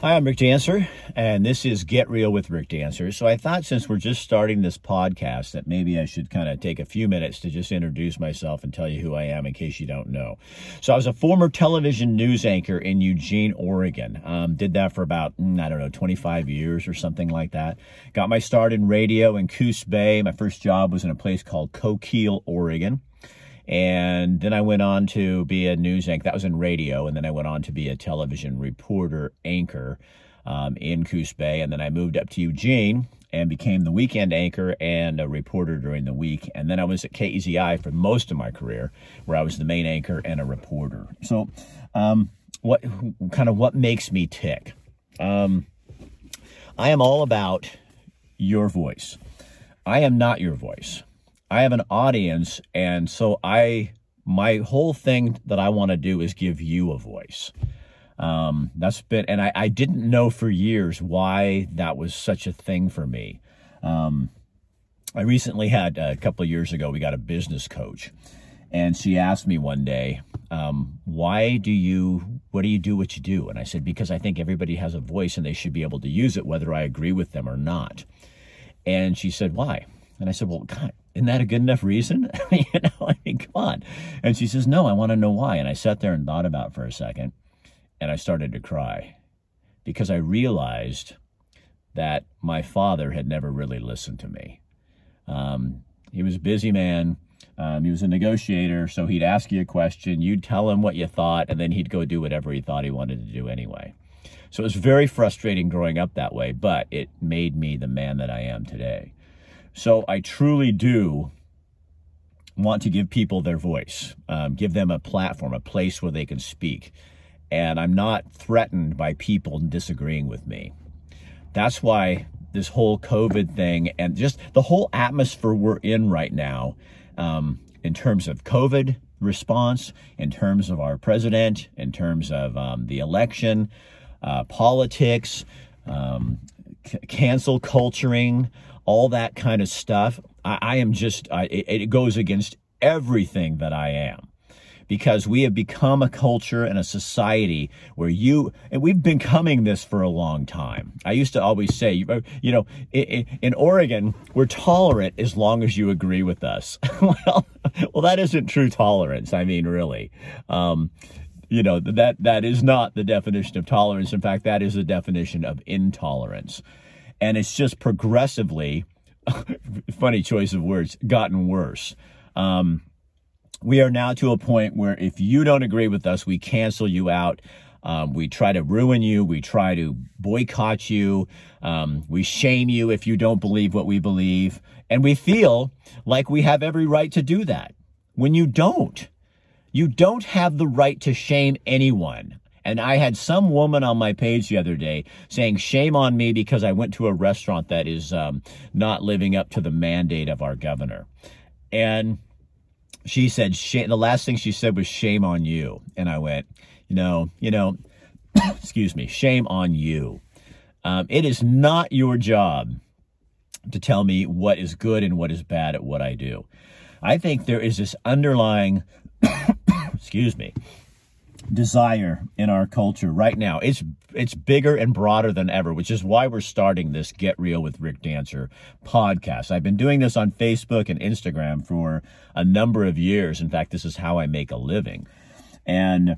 Hi, I'm Rick Dancer, and this is Get Real with Rick Dancer. So I thought since we're just starting this podcast that maybe I should kind of take a few minutes to just introduce myself and tell you who I am in case you don't know. So I was a former television news anchor in Eugene, Oregon. Um, did that for about, mm, I don't know, 25 years or something like that. Got my start in radio in Coos Bay. My first job was in a place called Coquille, Oregon. And then I went on to be a news anchor. That was in radio. And then I went on to be a television reporter anchor um, in Coos Bay. And then I moved up to Eugene and became the weekend anchor and a reporter during the week. And then I was at KEZI for most of my career, where I was the main anchor and a reporter. So, um, what kind of what makes me tick? Um, I am all about your voice. I am not your voice. I have an audience, and so I my whole thing that I want to do is give you a voice. Um, that's been, and I, I didn't know for years why that was such a thing for me. Um, I recently had a couple of years ago, we got a business coach, and she asked me one day, um, "Why do you? What do you do? What you do?" And I said, "Because I think everybody has a voice, and they should be able to use it, whether I agree with them or not." And she said, "Why?" And I said, "Well, God, isn't that a good enough reason? you know, I mean, come on. And she says, no, I want to know why. And I sat there and thought about for a second, and I started to cry because I realized that my father had never really listened to me. Um, he was a busy man. Um, he was a negotiator, so he'd ask you a question, you'd tell him what you thought, and then he'd go do whatever he thought he wanted to do anyway. So it was very frustrating growing up that way, but it made me the man that I am today. So I truly do want to give people their voice, um, give them a platform, a place where they can speak. And I'm not threatened by people disagreeing with me. That's why this whole COVID thing and just the whole atmosphere we're in right now, um, in terms of COVID response, in terms of our president, in terms of um, the election, uh, politics, um, cancel culturing, all that kind of stuff, I, I am just, I, it, it goes against everything that I am because we have become a culture and a society where you and we've been coming this for a long time. I used to always say, you know, in, Oregon, we're tolerant as long as you agree with us. well, well, that isn't true tolerance. I mean, really. Um, you know that that is not the definition of tolerance. In fact, that is the definition of intolerance and it's just progressively, funny choice of words, gotten worse. Um, we are now to a point where if you don't agree with us, we cancel you out. Um, we try to ruin you. We try to boycott you. Um, we shame you if you don't believe what we believe. And we feel like we have every right to do that when you don't. You don't have the right to shame anyone. And I had some woman on my page the other day saying, shame on me because I went to a restaurant that is um, not living up to the mandate of our governor. And she said, the last thing she said was, shame on you. And I went, you know, you know, excuse me, shame on you. Um, it is not your job to tell me what is good and what is bad at what I do. I think there is this underlying, excuse me, desire in our culture right now. It's it's bigger and broader than ever, which is why we're starting this Get Real with Rick Dancer podcast. I've been doing this on Facebook and Instagram for a number of years. In fact, this is how I make a living. And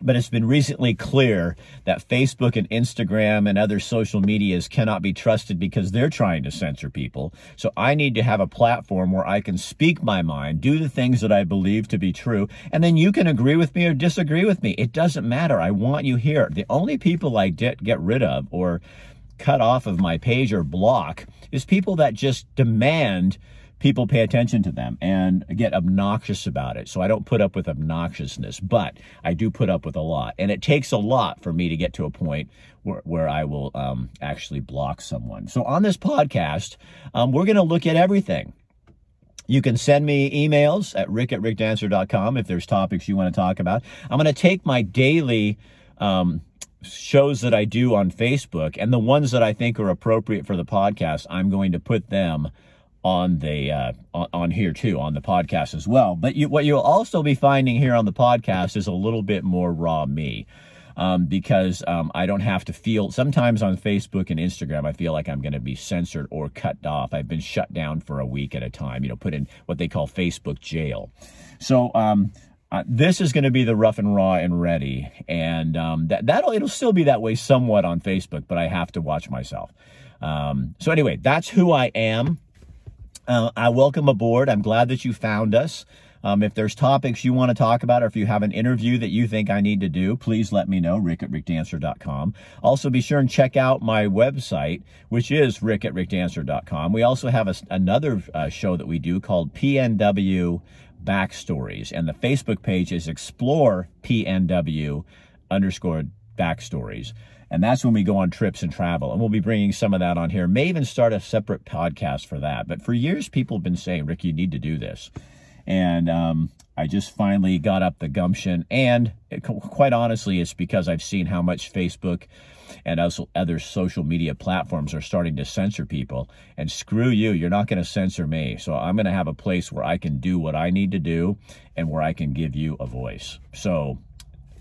but it's been recently clear that Facebook and Instagram and other social medias cannot be trusted because they're trying to censor people. So I need to have a platform where I can speak my mind, do the things that I believe to be true, and then you can agree with me or disagree with me. It doesn't matter. I want you here. The only people I get, get rid of or cut off of my page or block is people that just demand people pay attention to them and get obnoxious about it. So I don't put up with obnoxiousness, but I do put up with a lot. And it takes a lot for me to get to a point where, where I will um, actually block someone. So on this podcast, um, we're going to look at everything. You can send me emails at rick at rickdancer.com if there's topics you want to talk about. I'm going to take my daily um, shows that I do on Facebook and the ones that I think are appropriate for the podcast, I'm going to put them on the uh, on, here too on the podcast as well. But you, what you'll also be finding here on the podcast is a little bit more raw me. um, because um, I don't have to feel. Sometimes on Facebook and Instagram, I feel like I'm going to be censored or cut off. I've been shut down for a week at a time. You know, put in what they call Facebook jail. So. Um, uh, this is going to be the rough and raw and ready, and um, that that'll it'll still be that way somewhat on Facebook, but I have to watch myself. Um, so anyway, that's who I am. Uh, I welcome aboard. I'm glad that you found us. Um, if there's topics you want to talk about, or if you have an interview that you think I need to do, please let me know, rick at rickdancer.com. Also, be sure and check out my website, which is rick at rickdancer.com. We also have a, another uh, show that we do called PNW Backstories, and the Facebook page is Explore PNW underscore Backstories. And that's when we go on trips and travel. And we'll be bringing some of that on here. May even start a separate podcast for that. But for years, people have been saying, Rick, you need to do this. And um, I just finally got up the gumption. And it, quite honestly, it's because I've seen how much Facebook and also other social media platforms are starting to censor people. And screw you, you're not going to censor me. So I'm going to have a place where I can do what I need to do and where I can give you a voice. So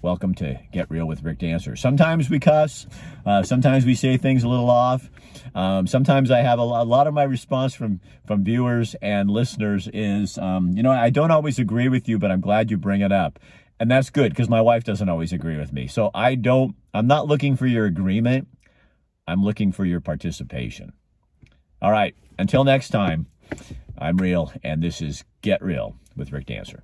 welcome to Get Real with Rick Dancer. Sometimes we cuss, uh, sometimes we say things a little off. Um, sometimes I have a, a, lot of my response from from viewers and listeners is, um, you know, I don't always agree with you, but I'm glad you bring it up, and that's good because my wife doesn't always agree with me. So I don't. I'm not looking for your agreement. I'm looking for your participation. All right. Until next time, I'm Real, and this is Get Real with Rick Dancer.